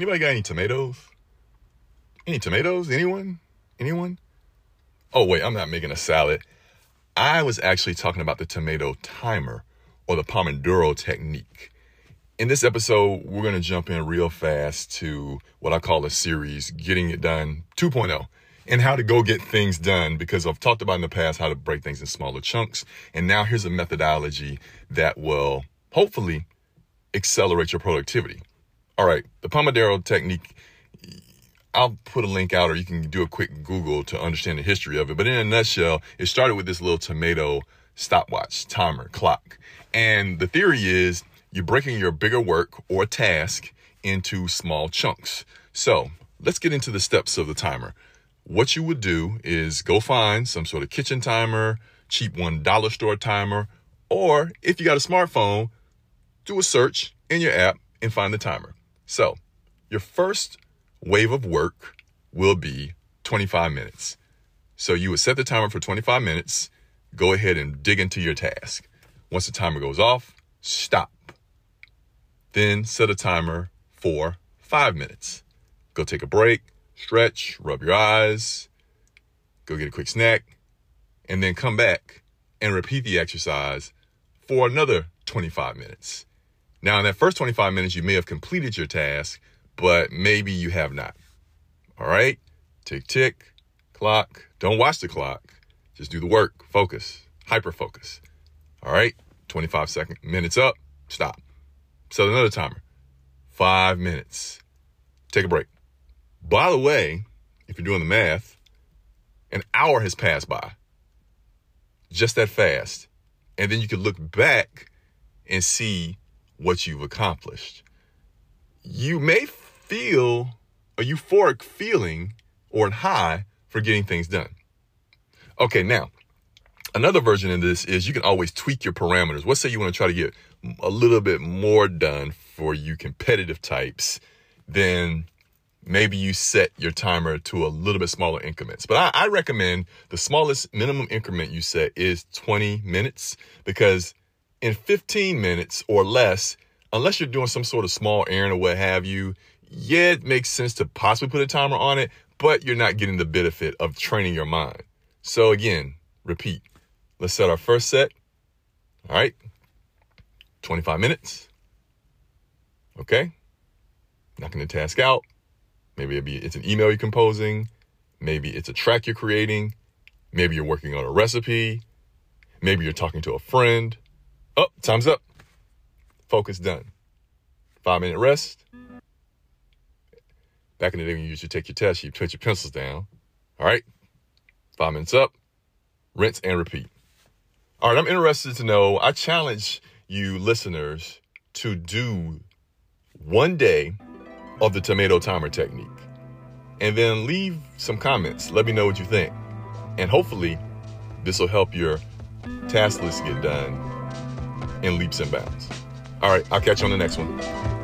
Anybody got any tomatoes? Any tomatoes? Anyone? Anyone? Oh, wait, I'm not making a salad. I was actually talking about the tomato timer or the Pomodoro technique. In this episode, we're going to jump in real fast to what I call a series, Getting It Done 2.0, and how to go get things done because I've talked about in the past how to break things in smaller chunks. And now here's a methodology that will hopefully accelerate your productivity. All right, the Pomodoro technique I'll put a link out or you can do a quick Google to understand the history of it. But in a nutshell, it started with this little tomato stopwatch timer clock. And the theory is you're breaking your bigger work or task into small chunks. So let's get into the steps of the timer. What you would do is go find some sort of kitchen timer, cheap $1 store timer, or if you got a smartphone, do a search in your app and find the timer. So your first wave of work will be 25 minutes. So you would set the timer for 25 minutes, go ahead and dig into your task. Once the timer goes off, stop. Then set a timer for five minutes. Go take a break, stretch, rub your eyes, go get a quick snack, and then come back and repeat the exercise for another 25 minutes. Now, in that first 25 minutes, you may have completed your task, but maybe you have not. All right? Tick, tick, clock. Don't watch the clock. Just do the work. Focus. Hyper focus. All right? 25 second minutes up. Stop. Set another timer. Five minutes. Take a break. By the way, if you're doing the math, an hour has passed by. Just that fast. And then you can look back and see what you've accomplished. You may feel a euphoric feeling or a high for getting things done. Okay, now, another version of this is you can always tweak your parameters. Let's say you want to try to get a little bit more done for you competitive types, then maybe you set your timer to a little bit smaller increments. But I, I, recommend the smallest minimum increment you set is 20 minutes because in 15 minutes or less, unless you're doing some sort of small errand or what have you, yeah, it makes sense to possibly put a timer on it, but you're not getting the benefit of training your mind. So again, repeat. Let's set our first set. All right. 25 minutes. Okay. Knocking the task out. Maybe it be it's an email you're composing. Maybe it's a track you're creating. Maybe you're working on a recipe. Maybe you're talking to a friend. Oh, time's up. Focus done. Five minute rest. Back in the day when you used to take your test, you put your pencils down. All right. Five minutes up, rinse and repeat. All right. I'm interested to know. I challenge you listeners to do one day of the tomato timer technique and then leave some comments. Let me know what you think. And hopefully, this will help your task list get done in leaps and bounds. All right. I'll catch you on the next one.